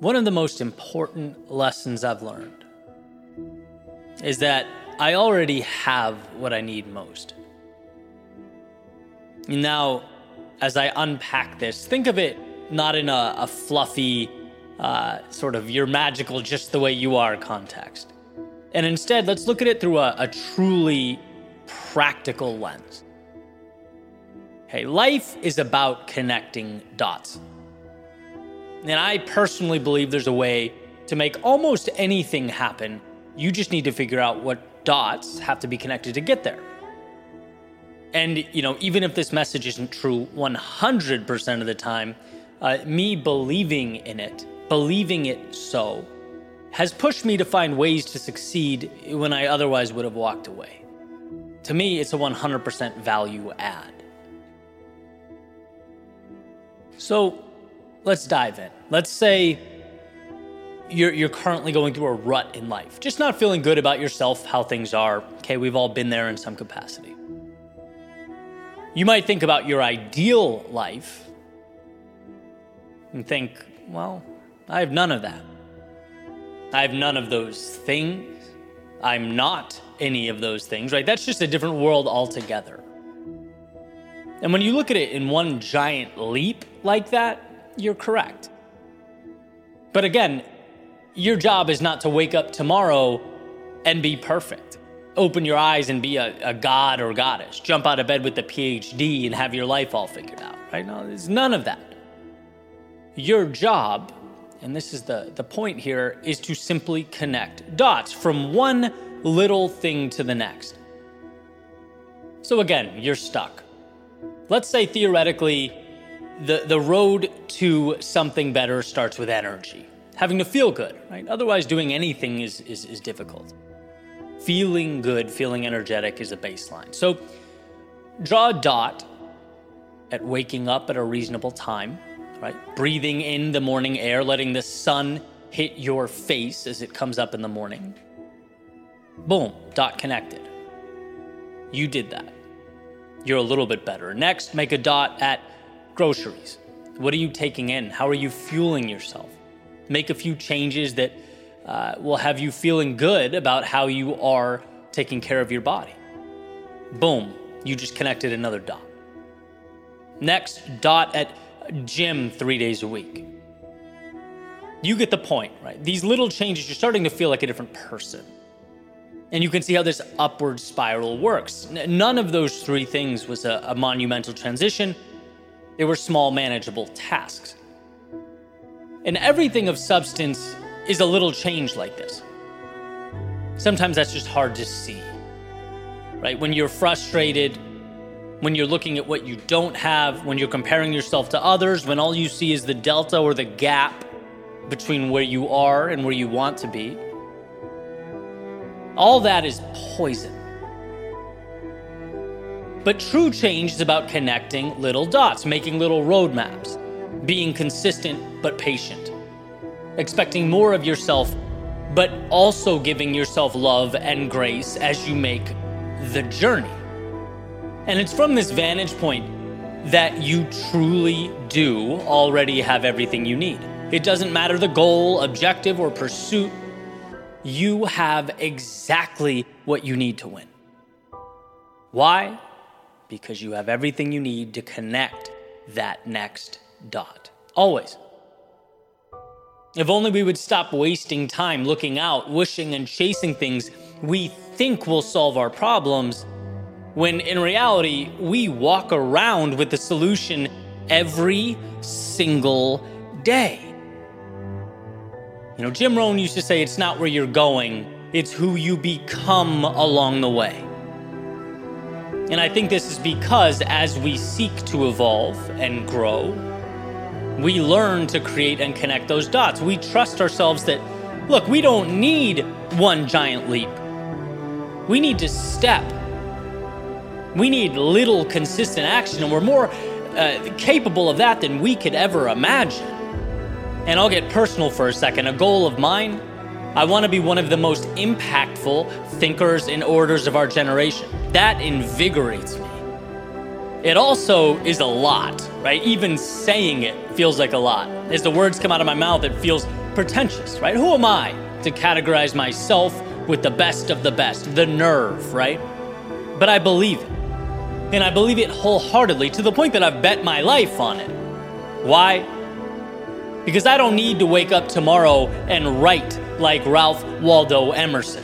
One of the most important lessons I've learned is that I already have what I need most. Now, as I unpack this, think of it not in a, a fluffy, uh, sort of you're magical just the way you are context. And instead, let's look at it through a, a truly practical lens. Hey, life is about connecting dots. And I personally believe there's a way to make almost anything happen. You just need to figure out what dots have to be connected to get there. And, you know, even if this message isn't true 100% of the time, uh, me believing in it, believing it so, has pushed me to find ways to succeed when I otherwise would have walked away. To me, it's a 100% value add. So let's dive in. Let's say you're, you're currently going through a rut in life, just not feeling good about yourself, how things are. Okay, we've all been there in some capacity. You might think about your ideal life and think, well, I have none of that. I have none of those things. I'm not any of those things, right? That's just a different world altogether. And when you look at it in one giant leap like that, you're correct. But again, your job is not to wake up tomorrow and be perfect. Open your eyes and be a, a god or goddess. Jump out of bed with a PhD and have your life all figured out, right? No, there's none of that. Your job, and this is the, the point here, is to simply connect dots from one little thing to the next. So again, you're stuck. Let's say theoretically, the, the road to something better starts with energy, having to feel good, right? Otherwise, doing anything is, is, is difficult. Feeling good, feeling energetic is a baseline. So draw a dot at waking up at a reasonable time, right? Breathing in the morning air, letting the sun hit your face as it comes up in the morning. Boom, dot connected. You did that. You're a little bit better. Next, make a dot at groceries. What are you taking in? How are you fueling yourself? Make a few changes that uh, will have you feeling good about how you are taking care of your body. Boom, you just connected another dot. Next, dot at gym three days a week. You get the point, right? These little changes, you're starting to feel like a different person. And you can see how this upward spiral works. None of those three things was a, a monumental transition. They were small, manageable tasks. And everything of substance is a little change like this. Sometimes that's just hard to see, right? When you're frustrated, when you're looking at what you don't have, when you're comparing yourself to others, when all you see is the delta or the gap between where you are and where you want to be. All that is poison. But true change is about connecting little dots, making little roadmaps, being consistent but patient, expecting more of yourself, but also giving yourself love and grace as you make the journey. And it's from this vantage point that you truly do already have everything you need. It doesn't matter the goal, objective, or pursuit, you have exactly what you need to win. Why? Because you have everything you need to connect that next dot. Always. If only we would stop wasting time looking out, wishing, and chasing things we think will solve our problems, when in reality, we walk around with the solution every single day. You know, Jim Rohn used to say it's not where you're going, it's who you become along the way. And I think this is because as we seek to evolve and grow, we learn to create and connect those dots. We trust ourselves that, look, we don't need one giant leap. We need to step. We need little consistent action, and we're more uh, capable of that than we could ever imagine. And I'll get personal for a second. A goal of mine I want to be one of the most impactful thinkers and orators of our generation. That invigorates me. It also is a lot, right? Even saying it feels like a lot. As the words come out of my mouth, it feels pretentious, right? Who am I to categorize myself with the best of the best, the nerve, right? But I believe it. And I believe it wholeheartedly to the point that I've bet my life on it. Why? Because I don't need to wake up tomorrow and write like Ralph Waldo Emerson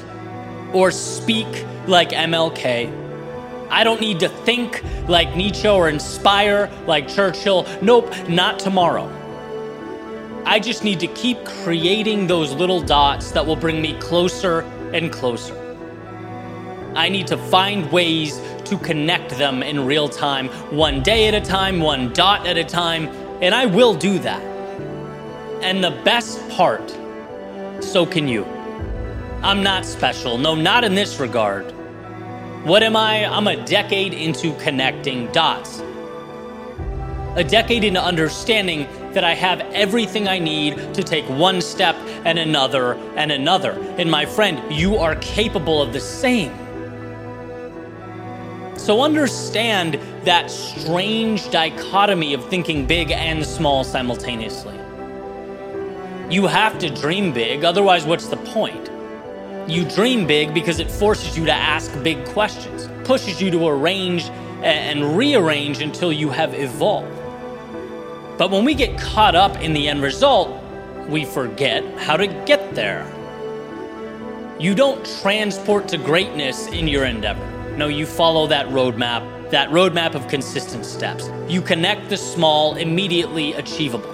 or speak like MLK. I don't need to think like Nietzsche or inspire like Churchill. Nope, not tomorrow. I just need to keep creating those little dots that will bring me closer and closer. I need to find ways to connect them in real time, one day at a time, one dot at a time, and I will do that. And the best part, so can you. I'm not special, no, not in this regard. What am I? I'm a decade into connecting dots. A decade into understanding that I have everything I need to take one step and another and another. And my friend, you are capable of the same. So understand that strange dichotomy of thinking big and small simultaneously. You have to dream big, otherwise, what's the point? You dream big because it forces you to ask big questions, pushes you to arrange and rearrange until you have evolved. But when we get caught up in the end result, we forget how to get there. You don't transport to greatness in your endeavor. No, you follow that roadmap, that roadmap of consistent steps. You connect the small, immediately achievable.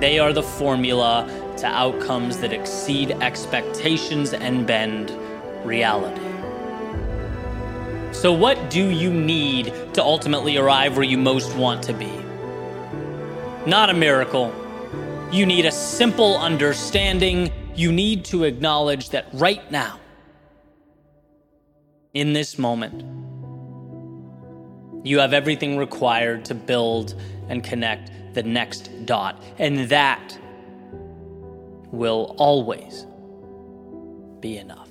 They are the formula to outcomes that exceed expectations and bend reality. So, what do you need to ultimately arrive where you most want to be? not a miracle. You need a simple understanding. You need to acknowledge that right now, in this moment, you have everything required to build and connect the next dot. And that will always be enough.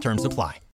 Terms apply.